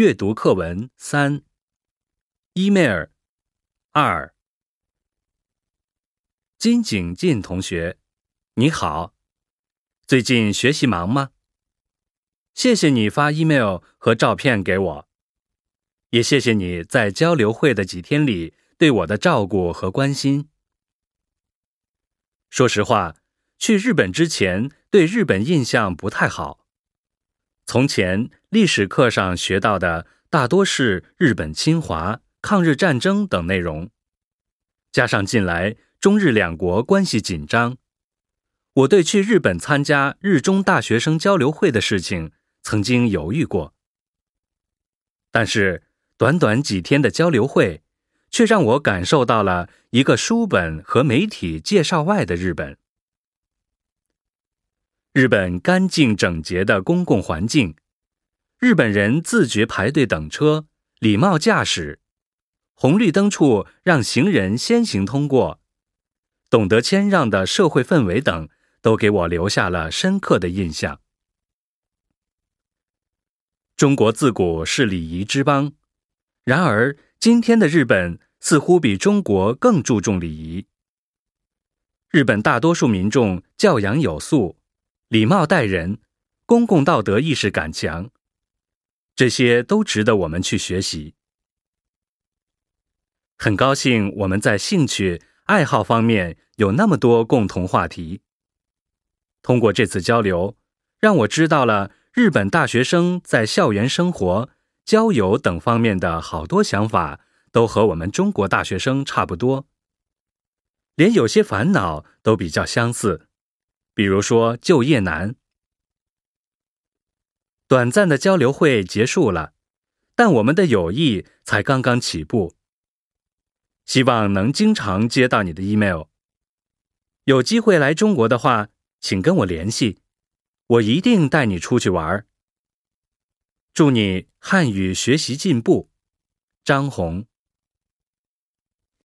阅读课文三，email 二，金景进同学，你好，最近学习忙吗？谢谢你发 email 和照片给我，也谢谢你在交流会的几天里对我的照顾和关心。说实话，去日本之前对日本印象不太好。从前历史课上学到的大多是日本侵华、抗日战争等内容，加上近来中日两国关系紧张，我对去日本参加日中大学生交流会的事情曾经犹豫过。但是短短几天的交流会，却让我感受到了一个书本和媒体介绍外的日本。日本干净整洁的公共环境，日本人自觉排队等车、礼貌驾驶，红绿灯处让行人先行通过，懂得谦让的社会氛围等，都给我留下了深刻的印象。中国自古是礼仪之邦，然而今天的日本似乎比中国更注重礼仪。日本大多数民众教养有素。礼貌待人，公共道德意识感强，这些都值得我们去学习。很高兴我们在兴趣爱好方面有那么多共同话题。通过这次交流，让我知道了日本大学生在校园生活、交友等方面的好多想法，都和我们中国大学生差不多，连有些烦恼都比较相似。比如说就业难。短暂的交流会结束了，但我们的友谊才刚刚起步。希望能经常接到你的 email。有机会来中国的话，请跟我联系，我一定带你出去玩。祝你汉语学习进步，张红。